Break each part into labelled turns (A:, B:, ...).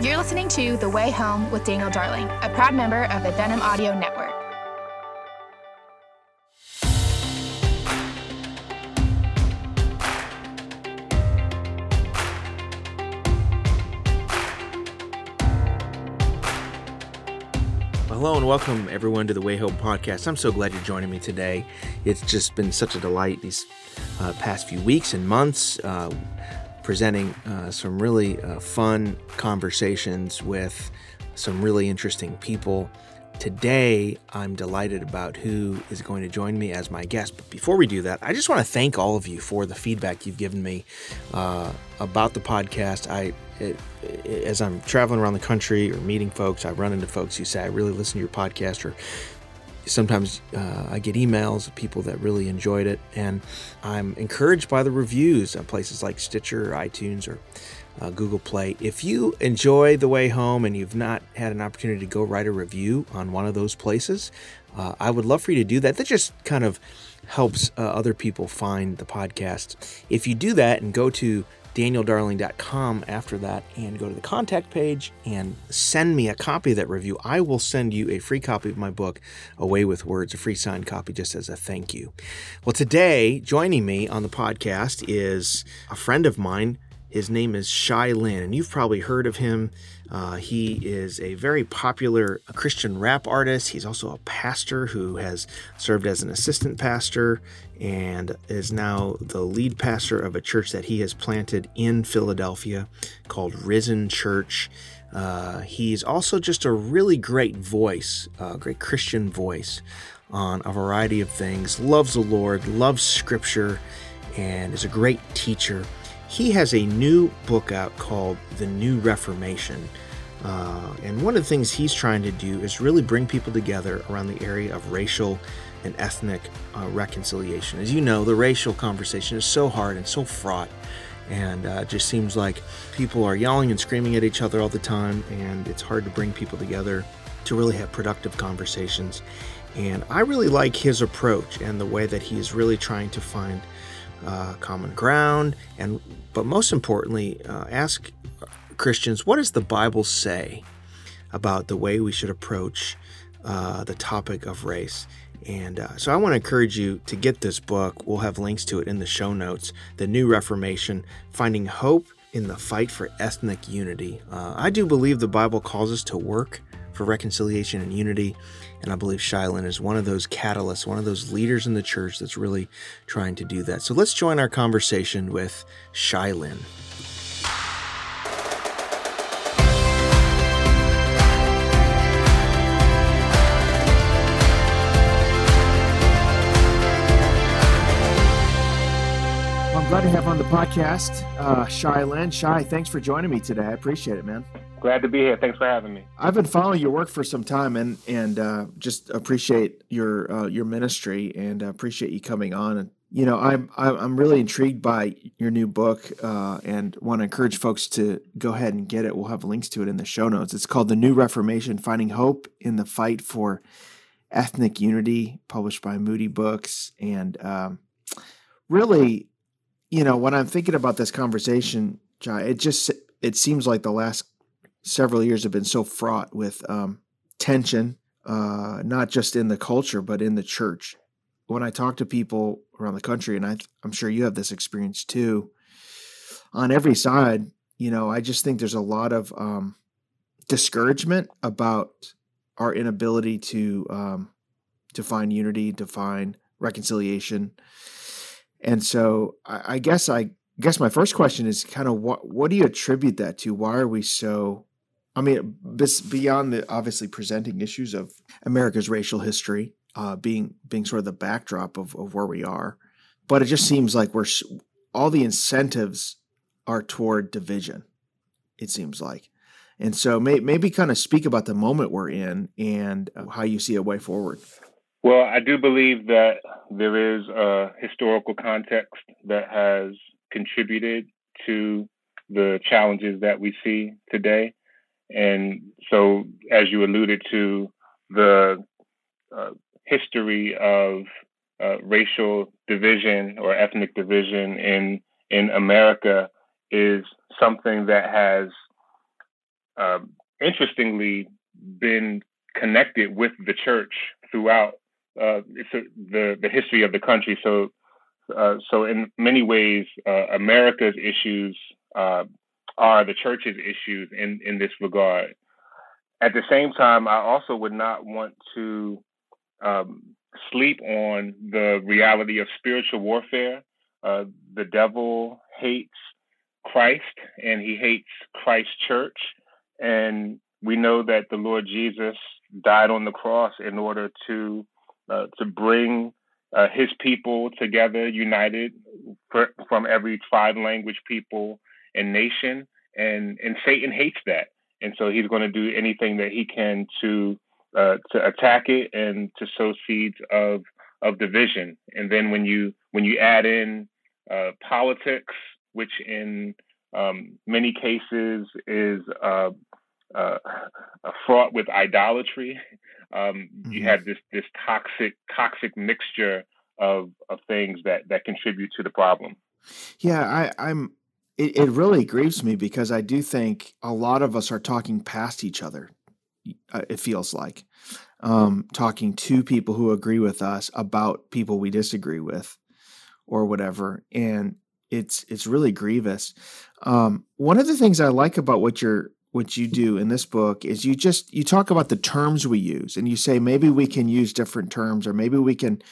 A: You're listening to The Way Home with Daniel Darling, a proud member of the Denim Audio Network.
B: hello and welcome everyone to the Way Home podcast. I'm so glad you're joining me today. It's just been such a delight these uh, past few weeks and months, uh, presenting uh, some really uh, fun conversations with some really interesting people. Today, I'm delighted about who is going to join me as my guest. But before we do that, I just want to thank all of you for the feedback you've given me uh, about the podcast. I, it, it, as I'm traveling around the country or meeting folks, I run into folks who say, I really listen to your podcast, or sometimes uh, I get emails of people that really enjoyed it. And I'm encouraged by the reviews on places like Stitcher or iTunes or uh, Google Play. If you enjoy The Way Home and you've not had an opportunity to go write a review on one of those places, uh, I would love for you to do that. That just kind of helps uh, other people find the podcast. If you do that and go to danieldarling.com after that and go to the contact page and send me a copy of that review, I will send you a free copy of my book, A Way with Words, a free signed copy just as a thank you. Well, today, joining me on the podcast is a friend of mine his name is Shai Linne, and you've probably heard of him. Uh, he is a very popular Christian rap artist. He's also a pastor who has served as an assistant pastor and is now the lead pastor of a church that he has planted in Philadelphia called Risen Church. Uh, he's also just a really great voice, a great Christian voice on a variety of things. Loves the Lord, loves Scripture, and is a great teacher. He has a new book out called The New Reformation. Uh, and one of the things he's trying to do is really bring people together around the area of racial and ethnic uh, reconciliation. As you know, the racial conversation is so hard and so fraught, and uh, it just seems like people are yelling and screaming at each other all the time, and it's hard to bring people together to really have productive conversations. And I really like his approach and the way that he is really trying to find uh, common ground, and but most importantly, uh, ask Christians what does the Bible say about the way we should approach uh, the topic of race. And uh, so I want to encourage you to get this book. We'll have links to it in the show notes. The New Reformation Finding Hope in the Fight for Ethnic Unity. Uh, I do believe the Bible calls us to work for reconciliation and unity. And I believe Shai Linne is one of those catalysts, one of those leaders in the church that's really trying to do that. So let's join our conversation with. I'm glad to have on the podcast uh, Linne. Shai, thanks for joining me today. I appreciate it, man.
C: Glad to be here. Thanks for having me.
B: I've been following your work for some time, and and uh, just appreciate your uh, your ministry, and appreciate you coming on. And you know, I'm I'm really intrigued by your new book, uh, and want to encourage folks to go ahead and get it. We'll have links to it in the show notes. It's called "The New Reformation: Finding Hope in the Fight for Ethnic Unity," published by Moody Books, and um, really, you know, when I'm thinking about this conversation, it just it seems like the last several years have been so fraught with um, tension, uh, not just in the culture, but in the church. When I talk to people around the country, and I, I'm sure you have this experience too, on every side, you know, I just think there's a lot of um, discouragement about our inability to um, to find unity, to find reconciliation. And so, I, I guess I guess my first question is kind of what what do you attribute that to? Why are we so I mean, beyond the obviously presenting issues of America's racial history uh, being being sort of the backdrop of, of where we are, but it just seems like we're all the incentives are toward division. It seems like, and so may, maybe kind of speak about the moment we're in and uh, how you see a way forward.
C: Well, I do believe that there is a historical context that has contributed to the challenges that we see today. And so, as you alluded to, the uh, history of uh, racial division or ethnic division in in America is something that has um, interestingly been connected with the church throughout uh, a, the the history of the country. So, uh, so in many ways, uh, America's issues uh, are the church's issues in in this regard. At the same time, I also would not want to um, sleep on the reality of spiritual warfare. Uh, the devil hates Christ and he hates Christ's church. And we know that the Lord Jesus died on the cross in order to uh, to bring uh, his people together, united for, from every tribe, language, people, and nation. And and Satan hates that, and so he's going to do anything that he can to uh, to attack it and to sow seeds of of division. And then when you when you add in uh, politics, which in um, many cases is uh, uh, fraught with idolatry. Um, mm-hmm. You have this this toxic toxic mixture of of things that that contribute to the problem.
B: Yeah, I, I'm. It, it really grieves me because I do think a lot of us are talking past each other. Uh, it feels like um, talking to people who agree with us about people we disagree with, or whatever, and it's it's really grievous. Um, one of the things I like about what you're what you do in this book is you just you talk about the terms we use and you say maybe we can use different terms or maybe we can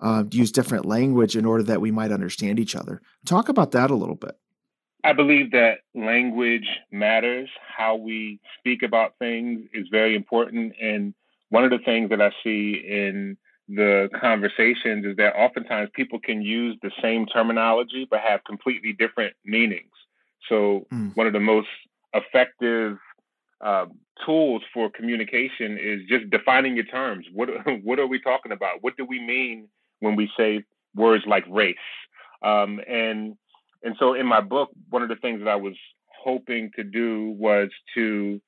B: uh, use different language in order that we might understand each other talk about that a little bit
C: i believe that language matters how we speak about things is very important and one of the things that i see in the conversations is that oftentimes people can use the same terminology but have completely different meanings so mm. one of the most effective uh, tools for communication is just defining your terms. What what are we talking about? What do we mean when we say words like race? Um, and and so in my book, one of the things that I was hoping to do was to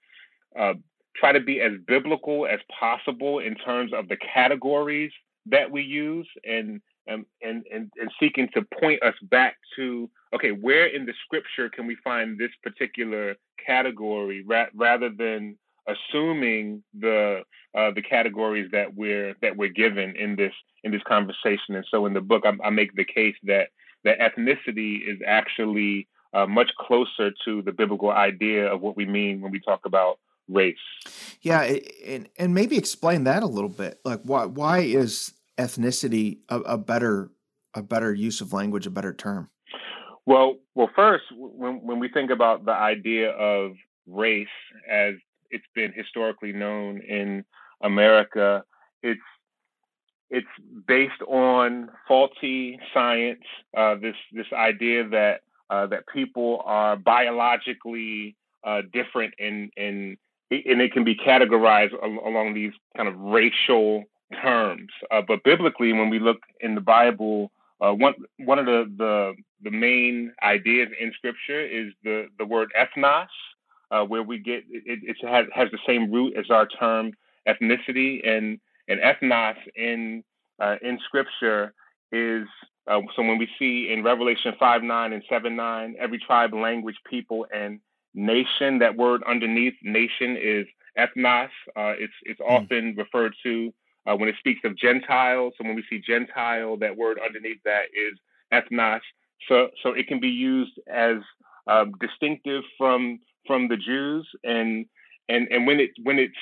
C: uh, try to be as biblical as possible in terms of the categories that we use and and, and, and, seeking to point us back to okay, where in the scripture can we find this particular category ra- rather than assuming the uh, the categories that we're that we're given in this in this conversation. And so in the book, I, I make the case that that ethnicity is actually uh, much closer to the biblical idea of what we mean when we talk about race.
B: Yeah, and and maybe explain that a little bit. Like why why is ethnicity a, a better a better use of language, a better term?
C: Well, well, first, when when we think about the idea of race as it's been historically known in America, it's it's based on faulty science. Uh, this this idea that uh, that people are biologically uh, different and and and it can be categorized along these kind of racial terms. Uh, but biblically, when we look in the Bible, uh, one one of the, the the main ideas in Scripture is the the word ethnos, uh, where we get it, it has has the same root as our term ethnicity, and and ethnos in uh, in Scripture is uh, so when we see in Revelation five nine and seven nine, every tribe, language, people, and nation. That word underneath nation is ethnos. Uh, it's it's mm. often referred to uh, when it speaks of Gentiles, so when we see Gentile, that word underneath that is ethnos. So, so it can be used as uh, distinctive from from the Jews, and and and when it when it's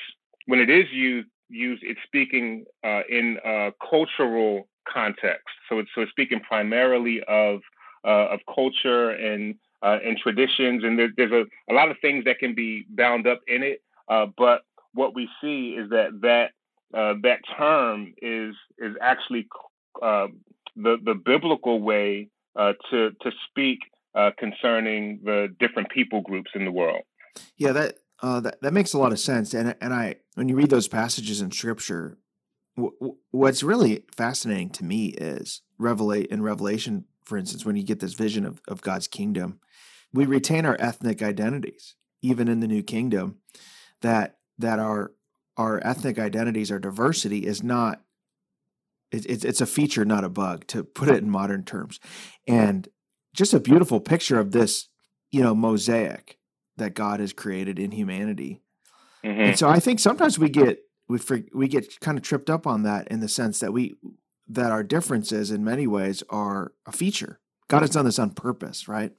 C: when it is used used, it's speaking uh, in a cultural context. So it's so it's speaking primarily of uh, of culture and uh, and traditions, and there, there's a, a lot of things that can be bound up in it. Uh, but what we see is that that uh, that term is is actually uh, the the biblical way to to speak concerning the different people groups in the world.
B: Yeah, that uh, that that makes a lot of sense. And and I when you read those passages in Scripture, what's really fascinating to me is revelate in Revelation, for instance, when you get this vision of of God's kingdom, we retain our ethnic identities even in the new kingdom. That that our our ethnic identities, our diversity is not it, it's it's a feature, not a bug, to put it in modern terms. And just a beautiful picture of this, you know, mosaic that God has created in humanity. Mm-hmm. And so I think sometimes we get we we get kind of tripped up on that in the sense that we that our differences in many ways are a feature. God has done this on purpose, right?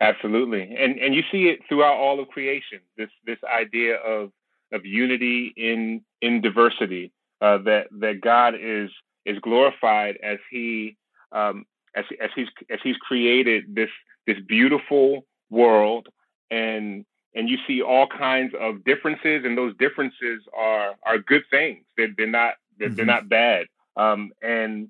C: Absolutely, and and you see it throughout all of creation. This this idea of of unity in in diversity. Uh, that that God is is glorified as he um, as as he's as he's created this this beautiful world and and you see all kinds of differences and those differences are are good things they're, they're not they're, mm-hmm. they're not bad um, and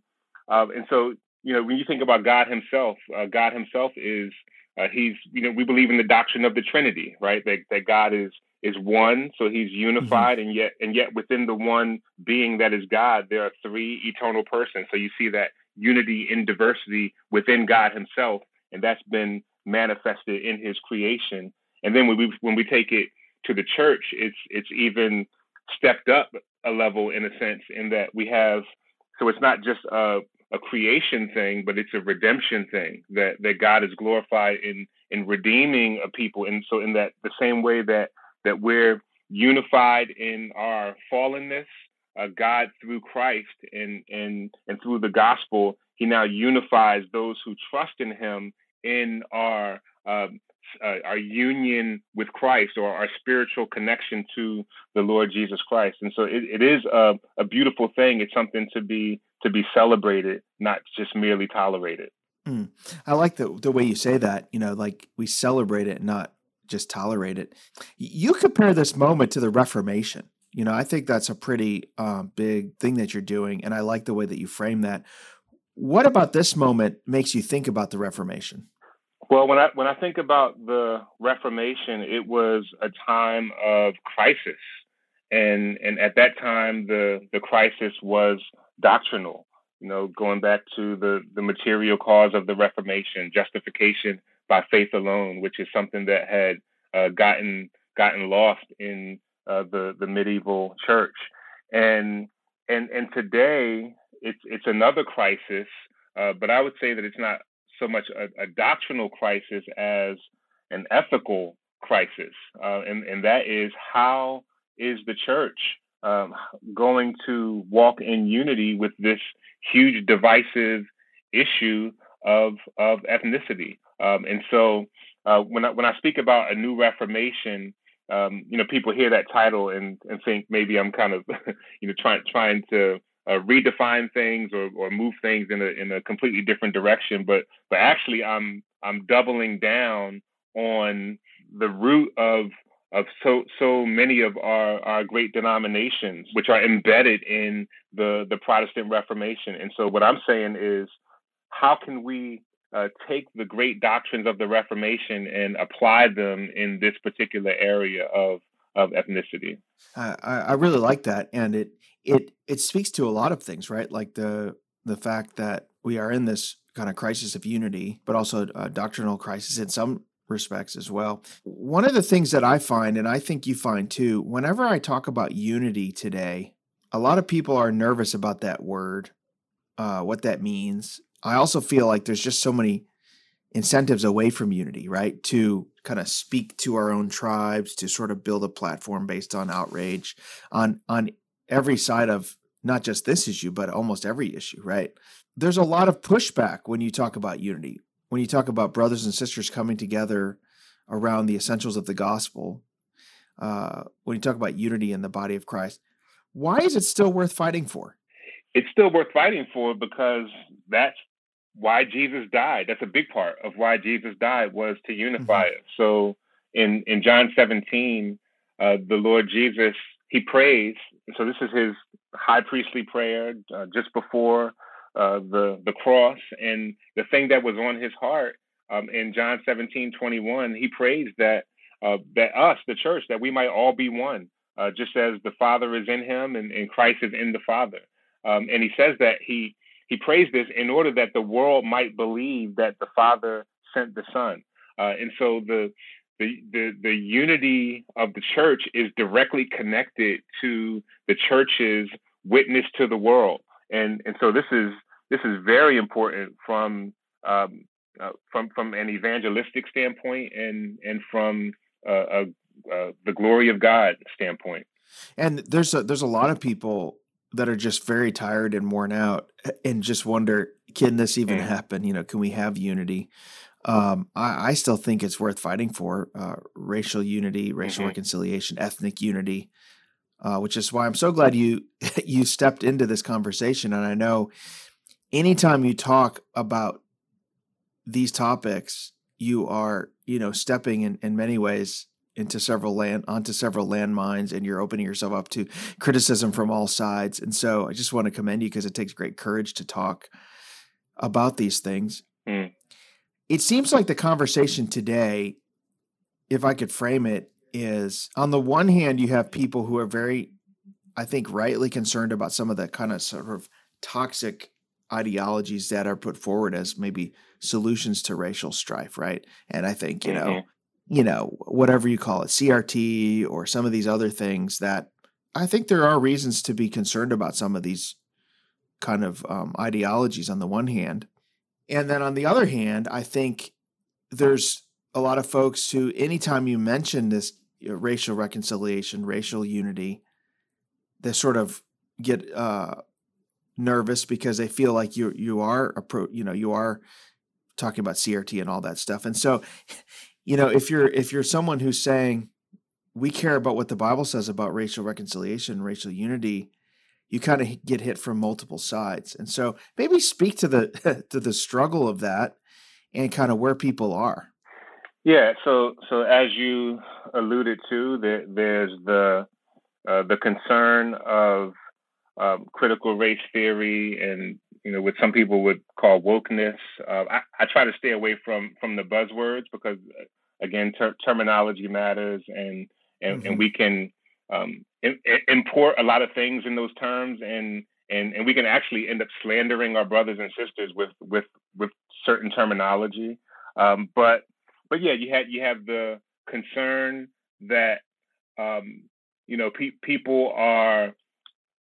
C: uh, and so you know when you think about God himself uh, God himself is uh, he's you know we believe in the doctrine of the Trinity right that that God is is one so he's mm-hmm. unified mm-hmm. and yet and yet within the one being that is God there are three eternal persons so you see that unity in diversity within God himself and that's been manifested in his creation and then when we when we take it to the church, it's it's even stepped up a level in a sense in that we have so it's not just a a creation thing, but it's a redemption thing that that God is glorified in in redeeming a people. And so in that the same way that that we're unified in our fallenness, uh, God through Christ and and and through the gospel, He now unifies those who trust in Him in our um, uh, our union with Christ or our spiritual connection to the Lord Jesus Christ. And so it, it is a, a beautiful thing. It's something to be to be celebrated, not just merely tolerated.
B: Mm. I like the the way you say that. You know, like we celebrate it, not just tolerate it. You compare this moment to the Reformation. You know, I think that's a pretty um, big thing that you're doing, and I like the way that you frame that. What about this moment makes you think about the Reformation?
C: Well, when I when I think about the Reformation, it was a time of crisis, and and at that time the the crisis was doctrinal. You know, going back to the the material cause of the Reformation, justification by faith alone, which is something that had uh, gotten gotten lost in uh, the the medieval church, and and and today it's it's another crisis, uh, but I would say that it's not so much a, a doctrinal crisis as an ethical crisis, uh, and and that is how is the church um, going to walk in unity with this huge divisive issue of of ethnicity? Um, and so uh, when I, when I speak about a new reformation, um, you know, people hear that title and, and think maybe I'm kind of, you know, trying trying to uh, redefine things or, or move things in a in a completely different direction. But but actually, I'm I'm doubling down on the root of of so so many of our, our great denominations, which are embedded in the the Protestant Reformation. And so, what I'm saying is, how can we uh, take the great doctrines of the Reformation and apply them in this particular area of of ethnicity?
B: Uh, I, I really like that, and it it it speaks to a lot of things, right? Like the the fact that we are in this kind of crisis of unity, but also a doctrinal crisis in some respects as well. One of the things that I find, and I think you find too, whenever I talk about unity today, a lot of people are nervous about that word, uh, what that means. I also feel like there's just so many incentives away from unity, right? To kind of speak to our own tribes, to sort of build a platform based on outrage, on on every side of not just this issue, but almost every issue, right? There's a lot of pushback when you talk about unity, when you talk about brothers and sisters coming together around the essentials of the gospel, uh, when you talk about unity in the body of Christ. Why is it still worth fighting for?
C: It's still worth fighting for because that's why Jesus died. That's a big part of why Jesus died was to unify mm-hmm. us. So in in John 17, uh, the Lord Jesus he prays. So this is his high priestly prayer uh, just before uh, the the cross, and the thing that was on his heart um, in John 17, 21, he prays that uh, that us, the church, that we might all be one, uh, just as the Father is in him and, and Christ is in the Father. Um, and he says that he he prays this in order that the world might believe that the Father sent the Son. Uh, and so the the, the the unity of the church is directly connected to the church's witness to the world, and and so this is this is very important from um, uh, from from an evangelistic standpoint and and from a, a the glory of God standpoint.
B: And there's a there's a lot of people that are just very tired and worn out and just wonder, can this even happen? You know, can we have unity? Um, I, I, still think it's worth fighting for uh, racial unity, racial mm-hmm. reconciliation, ethnic unity, uh, which is why I'm so glad you you stepped into this conversation. And I know anytime you talk about these topics, you are you know stepping in in many ways into several land onto several landmines and you're opening yourself up to criticism from all sides. And so i just want to commend you because it takes great courage to talk about these things. Mm. it seems like the conversation today if i could frame it is on the one hand you have people who are very i think rightly concerned about some of the kind of sort of toxic ideologies that are put forward as maybe solutions to racial strife right? And i think you know mm-hmm you know, whatever you call it, CRT or some of these other things that I think there are reasons to be concerned about some of these kind of um, ideologies on the one hand. And then on the other hand, I think there's a lot of folks who, anytime you mention this you know, racial reconciliation, racial unity, they sort of get uh, nervous because they feel like you you are appro- you know you are talking about CRT and all that stuff. And so you know, if you're if you're someone who's saying we care about what the Bible says about racial reconciliation, racial unity, you kind of get hit from multiple sides. And so maybe speak to the to the struggle of that and kind of where people are.
C: Yeah, so so as you alluded to, there, there's the uh, the concern of um, critical race theory and you know what some people would call wokeness. Uh, I, I, try to stay away from from the buzzwords because again ter- terminology matters and and, mm-hmm. and we can um, in, import a lot of things in those terms and and and we can actually end up slandering our brothers and sisters with with with certain terminology. Um, but but yeah, you had you have the concern that um, you know pe- people are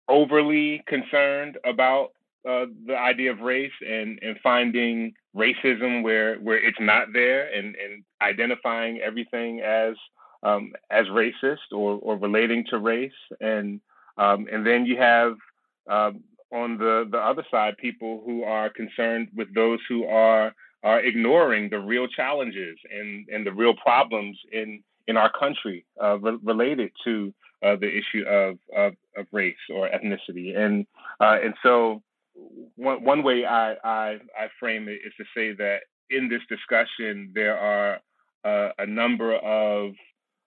C: overly concerned about uh, the idea of race and and finding racism where where it's not there and and identifying everything as um, as racist or or relating to race. And um, and then you have um, on the the other side people who are concerned with those who are are ignoring the real challenges and and the real problems in in our country uh, re- related to uh, the issue of, of, of race or ethnicity. And uh, and so one one way I, I, I frame it is to say that in this discussion there are uh, a number of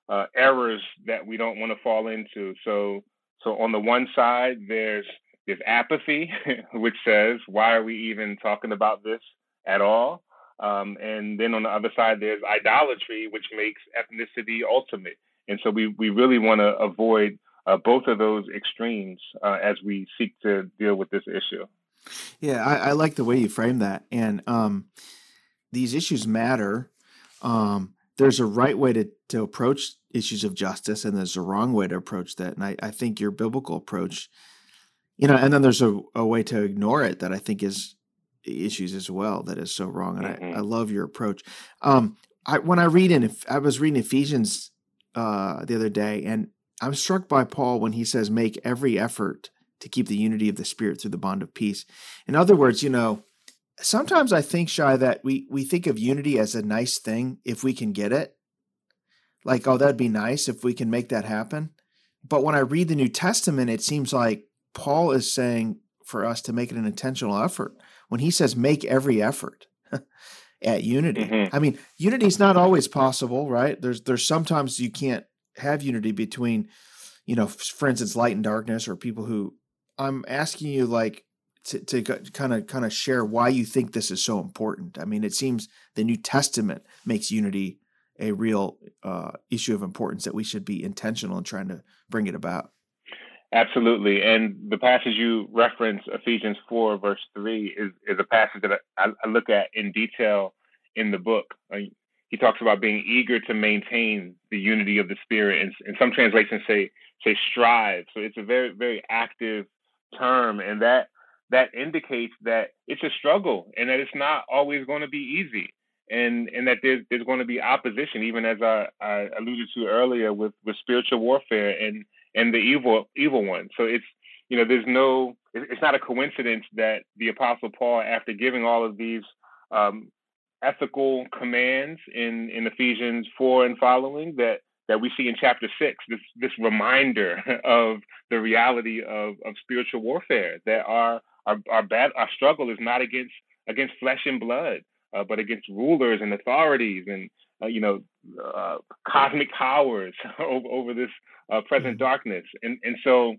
C: uh, errors that we don't want to fall into. So so on the one side there's there's apathy, which says why are we even talking about this at all? Um, and then on the other side there's idolatry, which makes ethnicity ultimate. And so we we really want to avoid uh, both of those extremes uh, as we seek to deal with this issue.
B: Yeah, I, I like the way you frame that, and um, these issues matter. Um, there's a right way to to approach issues of justice, and there's a wrong way to approach that. And I, I think your biblical approach, you know, and then there's a, a way to ignore it that I think is issues as well that is so wrong. And mm-hmm. I, I love your approach. Um, I when I read in, I was reading Ephesians uh, the other day, and I'm struck by Paul when he says, "Make every effort to keep the unity of the spirit through the bond of peace." In other words, you know, sometimes I think Shai that we we think of unity as a nice thing if we can get it. Like, oh, that'd be nice if we can make that happen. But when I read the New Testament, it seems like Paul is saying for us to make it an intentional effort. When he says make every effort at unity. Mm-hmm. I mean, unity is not always possible, right? There's there's sometimes you can't have unity between, you know, for instance, light and darkness, or people who. I'm asking you, like, to, to kind of kind of share why you think this is so important. I mean, it seems the New Testament makes unity a real uh, issue of importance that we should be intentional in trying to bring it about.
C: Absolutely, and the passage you reference, Ephesians four verse three, is is a passage that I, I look at in detail in the book. He talks about being eager to maintain the unity of the spirit, and, and some translations say say strive. So it's a very very active term, and that that indicates that it's a struggle and that it's not always going to be easy. and and that there's there's going to be opposition, even as I, I alluded to earlier with with spiritual warfare and and the evil evil one. So it's you know there's no it's not a coincidence that the apostle Paul, after giving all of these um, ethical commands in in Ephesians four and following, that that we see in chapter six, this this reminder of the reality of of spiritual warfare that our our our bad our struggle is not against against flesh and blood, uh, but against rulers and authorities and uh, you know uh, cosmic powers over, over this uh, present mm-hmm. darkness. And and so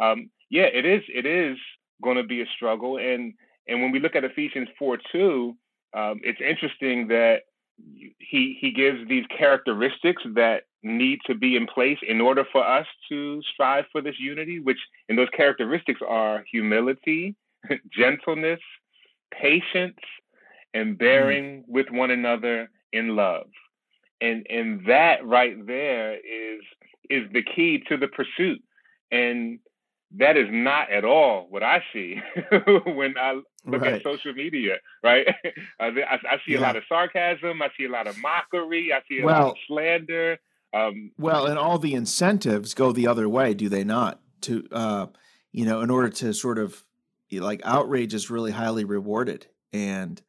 C: um, yeah, it is it is going to be a struggle. And and when we look at Ephesians four two, um, it's interesting that he he gives these characteristics that need to be in place in order for us to strive for this unity which and those characteristics are humility gentleness patience and mm-hmm. bearing mm. with one another in love and and that right there is is the key to the pursuit and that is not at all what I see when I look right. at social media, right? I, I, see yeah. a lot of sarcasm. I see a lot of mockery. I see a well, lot of slander. Um,
D: well, and all the incentives go the other way, do they not? To uh, you know, in order to sort of like outrage is really highly rewarded, and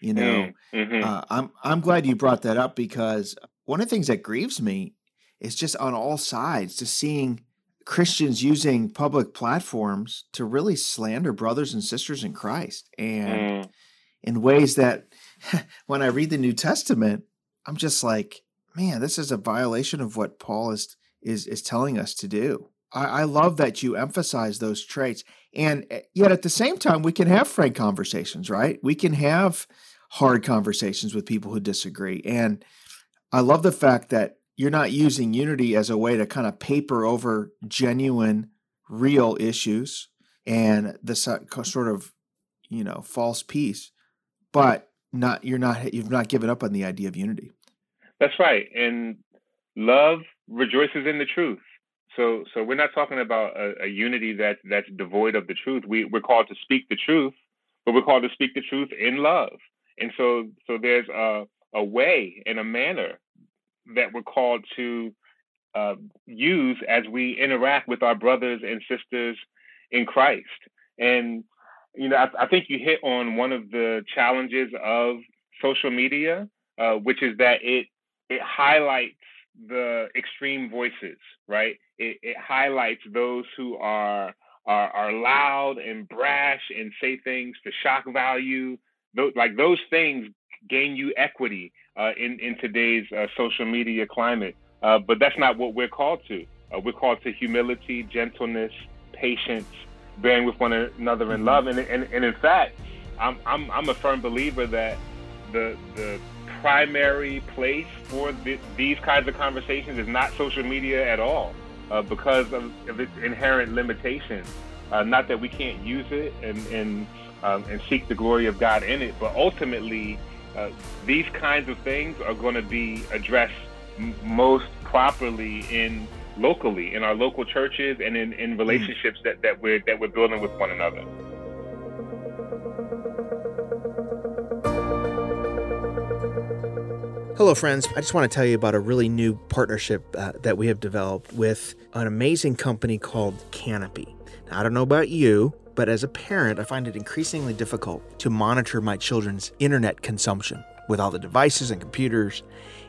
D: you know, mm, mm-hmm. uh, I'm I'm glad you brought that up because one of the things that grieves me is just on all sides, just seeing Christians using public platforms to really slander brothers and sisters in Christ and mm. in ways that when I read the New Testament, I'm just like, man, this is a violation of what Paul is is is telling us to do. I, I love that you emphasize those traits. And eh, yet at the same time, we can have frank conversations, right? We can have hard conversations with people who disagree. And I love the fact that you're not using unity as a way to kind of paper over genuine real issues and the mm. sort of you know false peace mm. but not you're not you've not given up on the idea of unity.
C: That's right and love rejoices in the truth. So so we're not talking about a, a unity that that's devoid of the truth. We, we're called to speak the truth but we're called to speak the truth in love. And so so there's a a way and a manner that we're called to uh, use as we interact with our brothers and sisters in Christ. And you know, I, I think you hit on one of the challenges of social media, uh, which is that it it highlights the extreme voices, right? It, it highlights those who are, are are loud and brash and say things for shock value. Those, like those things gain you equity in in today's uh, social media climate. Uh, but that's not what we're called to. Uh, we're called to humility, gentleness, patience, bearing with one another in mm-hmm. love. And, and, and in fact, I'm, I'm, I'm a firm believer that the, the primary place for th- these kinds of conversations is not social media at all uh, because of, of, its inherent limitations. Uh, not that we can't use it and, and, um, and seek the glory of God in it, but ultimately, uh, these kinds of things are going to be addressed m- most properly in locally in our local churches and in, in relationships that, that we're that we're building with one another.
B: Hello, friends. I just want to tell you about a really new partnership uh, that we have developed with an amazing company called Canopy. Now, I don't know about you, but as a parent, I find it increasingly difficult to monitor my children's internet consumption with all the devices and computers.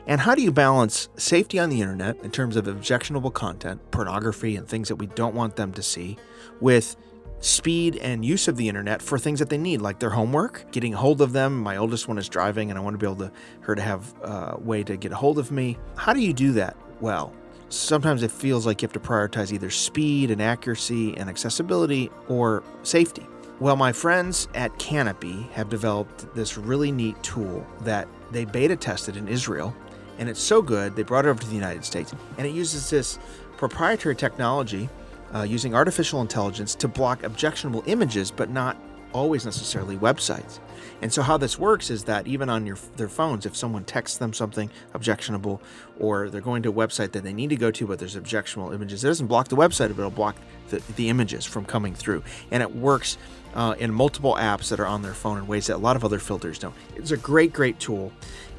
B: And how do you balance safety on the internet in terms of objectionable content, pornography, and things that we don't want them to see, with speed and use of the internet for things that they need, like their homework, getting a hold of them. My oldest one is driving, and I want to be able to her to have a way to get a hold of me. How do you do that well? Sometimes it feels like you have to prioritize either speed and accuracy and accessibility or safety. Well, my friends at Canopy have developed this really neat tool that they beta tested in Israel, and it's so good they brought it over to the United States. And it uses this proprietary technology uh, using artificial intelligence to block objectionable images, but not always necessarily websites. And so how this works is that even on your their phones, if someone texts them something objectionable, or they're going to a website that they need to go to, but there's objectionable images, it doesn't block the website, but it'll block the, the images from coming through. And it works uh, in multiple apps that are on their phone in ways that a lot of other filters don't. It's a great, great tool.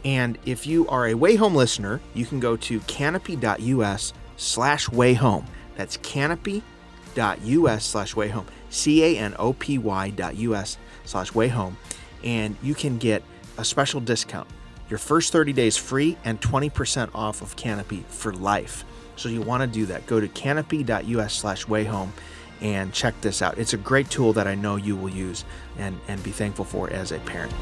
E: And if you are a Way Home listener, you can go to canopy.us slash way home. That's canopy.us slash way home. C A N O P Y dot US slash way home. And you can get a special discount. Your first 30 days free and 20% off of Canopy for life. So you want to do that. Go to canopy.us slash way home and check this out. It's a great tool that I know you will use and, and be thankful for as a parent.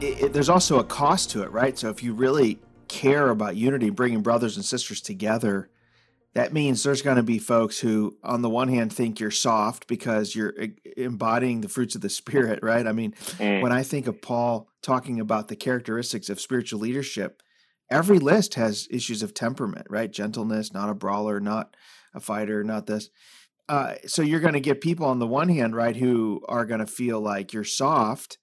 B: It, it, there's also a cost to it, right? So if you really care about unity, bringing brothers and sisters together, that means there's going to be folks who, on the one hand, think you're soft because you're embodying the fruits of the Spirit, right? I mean, mm. when I think of Paul talking about the characteristics of spiritual leadership, every list has issues of temperament, right? Gentleness, not a brawler, not a fighter, not this. Uh, so you're going to get people on the one hand, right, who are going to feel like you're soft.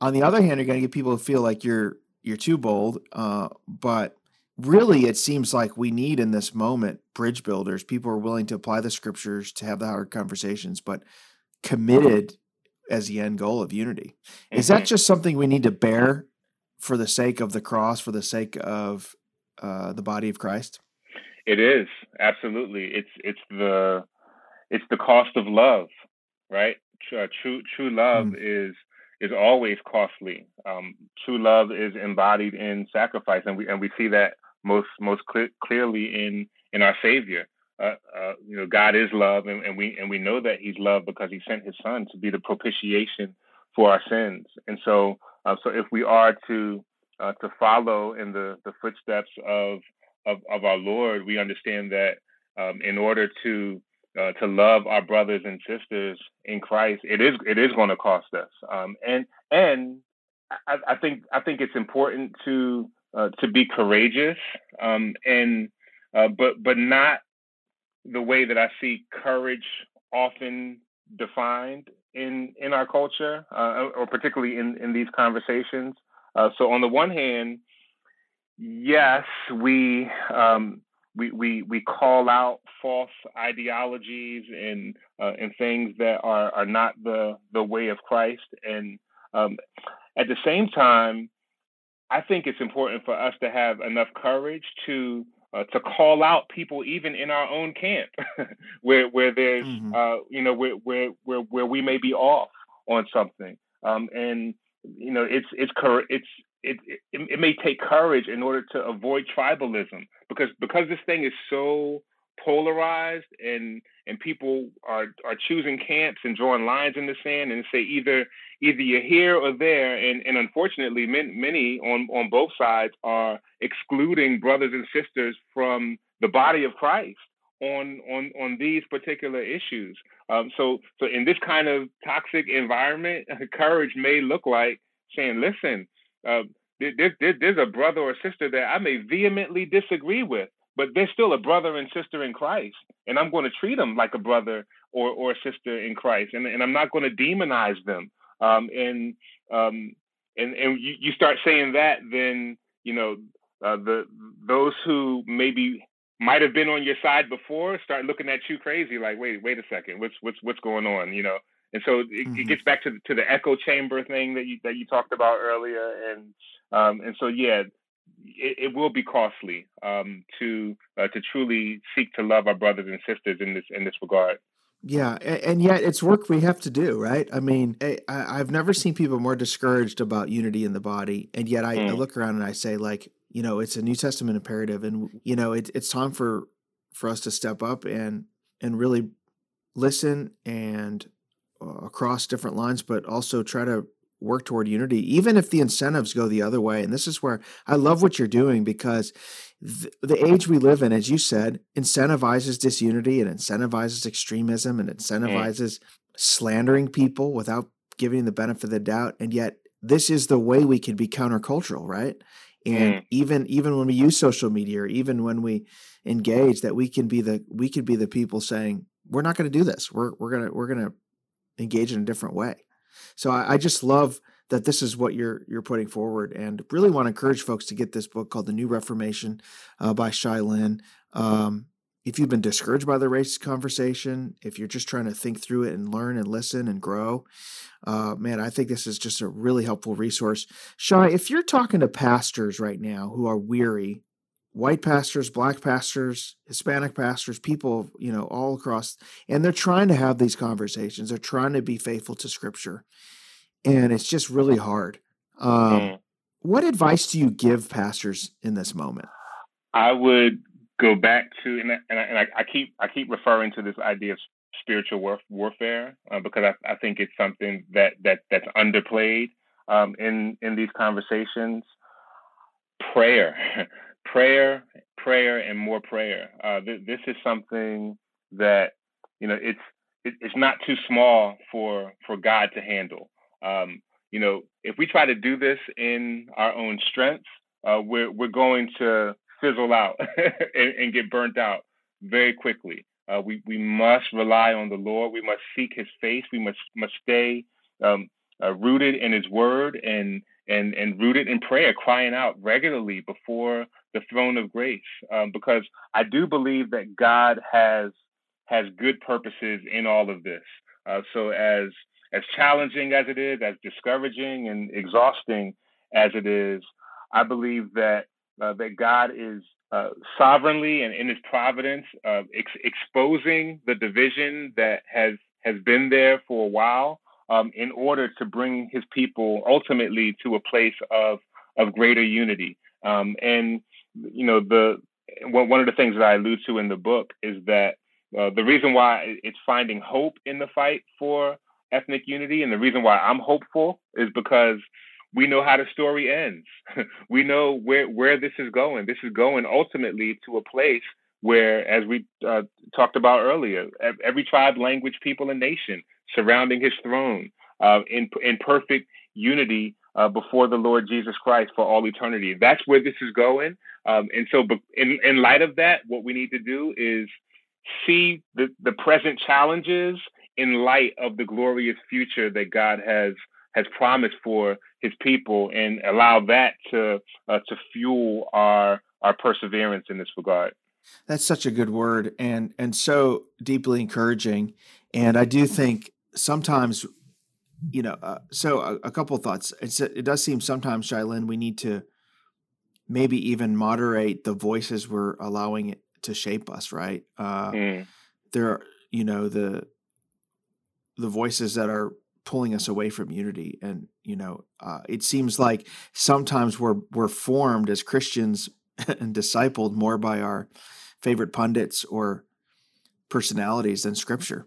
B: On the other hand, you're going to get people who feel like you're you're too bold. Uh, but really, it seems like we need in this moment bridge builders. People are willing to apply the scriptures to have the hard conversations, but committed as the end goal of unity. Is that just something we need to bear for the sake of the cross, for the sake of uh, the body of Christ?
C: It is absolutely. It's it's the it's the cost of love, right? Uh, true true love mm. is is always costly. Um, true love is embodied in sacrifice, and we and we see that most most cl- clearly in in our Savior. Uh, uh, you know, God is love, and, and, we and we know that He's love because He sent His Son to be the propitiation for our sins. And so, uh, so if we are to uh, to follow in the the footsteps of of, of our Lord, we understand that um, in order to uh, to love our brothers and sisters in Christ, it is it is going to cost us. Um, and and I, I, think I think it's important to uh, to be courageous um, and uh, but but not the way that I see courage often defined in in our culture, uh, or particularly in in these conversations. Uh, so on the one hand, yes, we um, we we we call out false ideologies and uh, and things that are are not the the way of Christ, and um, at the same time, I think it's important for us to have enough courage to uh, to call out people even in our own camp where where there's mm-hmm. uh, you know where, where where where we may be off on something um, and you know it's it's it's it, it it may take courage in order to avoid tribalism because because this thing is so polarized and and people are are choosing camps and drawing lines in the sand and say either either you're here or there. And and unfortunately many, many on on both sides are excluding brothers and sisters from the body of Christ on on on these particular issues. Um, so so in this kind of toxic environment courage may look like saying listen uh, there, there, there's a brother or sister that I may vehemently disagree with but they're still a brother and sister in Christ, and I'm going to treat them like a brother or or a sister in Christ, and and I'm not going to demonize them. Um, and um, and and you, you start saying that, then you know uh, the those who maybe might have been on your side before start looking at you crazy, like wait wait a second, what's what's what's going on, you know. And so it, mm-hmm. it gets back to the, to the echo chamber thing that you that you talked about earlier, and um, and so yeah, it, it will be costly um, to uh, to truly seek to love our brothers and sisters in this in this regard.
B: Yeah, and yet it's work we have to do, right? I mean, I, have never seen people more discouraged about unity in the body, and yet I, mm. I, look around and I say, like, you know, it's a New Testament imperative, and you know, it, it's time for for us to step up and and really listen and uh, across different lines, but also try to work toward unity, even if the incentives go the other way. And this is where I love what you're doing because th- the age we live in, as you said, incentivizes disunity and incentivizes extremism and incentivizes mm. slandering people without giving the benefit of the doubt. And yet, this is the way we can be countercultural, right? And mm. even even when we use social media, or even when we engage, that we can be the we could be the people saying we're not going to do this. We're we're gonna we're gonna engage in a different way. So I, I, just love that this is what you're you're putting forward, and really want to encourage folks to get this book called The New Reformation uh, by Shai Linne. Um, if you've been discouraged by the race conversation, if you're just trying to think through it and learn and listen and grow, uh, man, I think this is just a really helpful resource. Shai, if you're talking to pastors right now who are weary, white pastors, black pastors, Hispanic pastors, people, you know, all across, and they're trying to have these conversations, they're trying to be faithful to Scripture, and it's just really hard. Um, mm. What advice do you give pastors in this moment?
C: I would go back to and I, and I, and I keep I keep referring to this idea of spiritual war, warfare uh, because I, I think it's something that that that's underplayed um, in in these conversations. Prayer, prayer, prayer, and more prayer. Uh, th- this is something that you know it's it, it's not too small for for God to handle. Um, you know, if we try to do this in our own strength, uh, we're we're going to fizzle out and, and, get burnt out very quickly. Uh, we we must rely on the Lord. We must seek His face. We must must stay um, uh, rooted in His Word and and and rooted in prayer, crying out regularly before the throne of grace. Um, because I do believe that God has has good purposes in all of this. Uh, so as as challenging as it is, as discouraging and exhausting as it is, I believe that uh, that God is uh, sovereignly and in His providence uh, ex- exposing the division that has has been there for a while, um, in order to bring His people ultimately to a place of of greater unity. Um, and you know, the one of the things that I allude to in the book is that uh, the reason why it's finding hope in the fight for ethnic unity, and the reason why I'm hopeful is because we know how the story ends. we know where where this is going. This is going ultimately to a place where, as we uh, talked about earlier, every tribe, language, people, and nation surrounding His throne uh, in in perfect unity uh, before the Lord Jesus Christ for all eternity. That's where this is going. Um, and so, in in light of that, what we need to do is see the the present challenges in light of the glorious future that God has has promised for his people and allow that to uh, to fuel our our perseverance in this regard.
B: That's such a good word and and so deeply encouraging. And I do think sometimes, you know, uh, so a, a, couple of thoughts. It's, it does seem sometimes, Shai Linne, we need to maybe even moderate the voices we're allowing it to shape us. Right? Uh, mm. There, are, you know, the the voices that are pulling us away from unity and you know uh, it seems like sometimes we're we're formed as christians and discipled more by our favorite pundits or personalities than scripture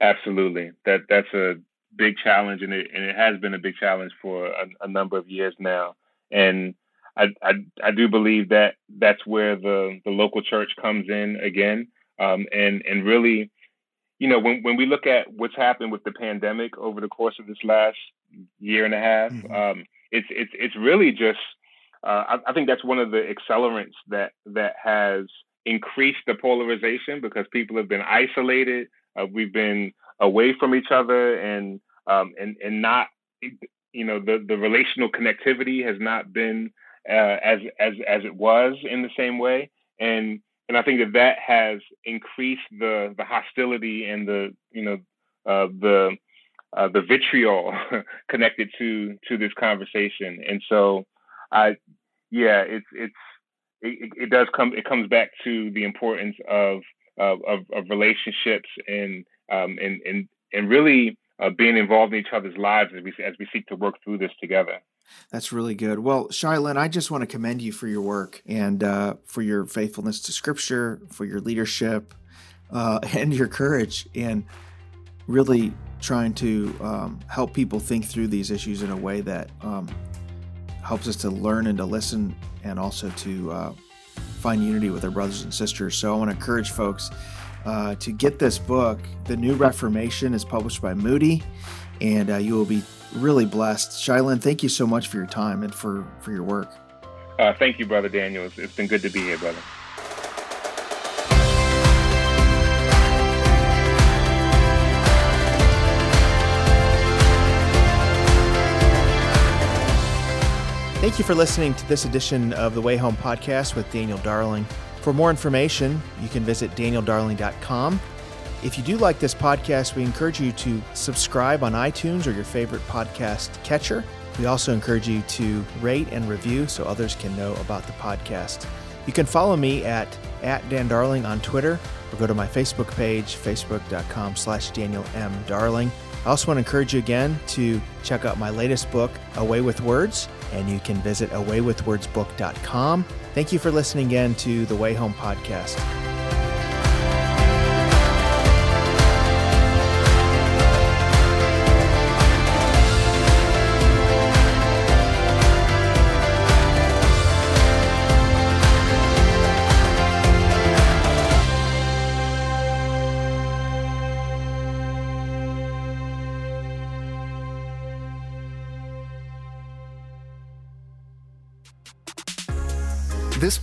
C: absolutely that that's a big challenge and it, and it has been a big challenge for a, a number of years now and I, I, I do believe that that's where the the local church comes in again um, and and really you know, when, when we look at what's happened with the pandemic over the course of this last year and a half, mm-hmm. um, it's it's it's really just uh, I, I, think that's one of the accelerants that that has increased the polarization because people have been isolated. Uh, we've been away from each other, and um, and and not you know the the relational connectivity has not been uh, as as as it was in the same way, and and I think that that has increased the the hostility and the you know uh, the uh, the vitriol connected to to this conversation. And so, I yeah, it's it's it, it does come it comes back to the importance of of, of, of relationships and um, and and and really uh, being involved in each other's lives as we as we seek to work through this together.
B: That's really good. Well, Shai Linne, I just want to commend you for your work and uh, for your faithfulness to Scripture, for your leadership, uh, and your courage, in really trying to um, help people think through these issues in a way that um, helps us to learn and to listen, and also to uh, find unity with our brothers and sisters. So I want to encourage folks uh, to get this book. The New Reformation is published by Moody, and uh, you will be really blessed. Shai Linne, thank you so much for your time and for, for your work.
C: Uh, thank you, Brother Daniel. It's, it's been good to be here, brother.
F: Thank you for listening to this edition of the Way Home podcast with Daniel Darling.
B: For more information, you can visit danieldarling.com. If you do like this podcast, we encourage you to subscribe on iTunes or your favorite podcast catcher. We also encourage you to rate and review so others can know about the podcast. You can follow me at, at Dan Darling on Twitter or go to my Facebook page, facebook.com slash Daniel M. Darling. I also want to encourage you again to check out my latest book, A Way with Words, and you can visit awaywithwordsbook.com. Thank you for listening again to the Way Home podcast.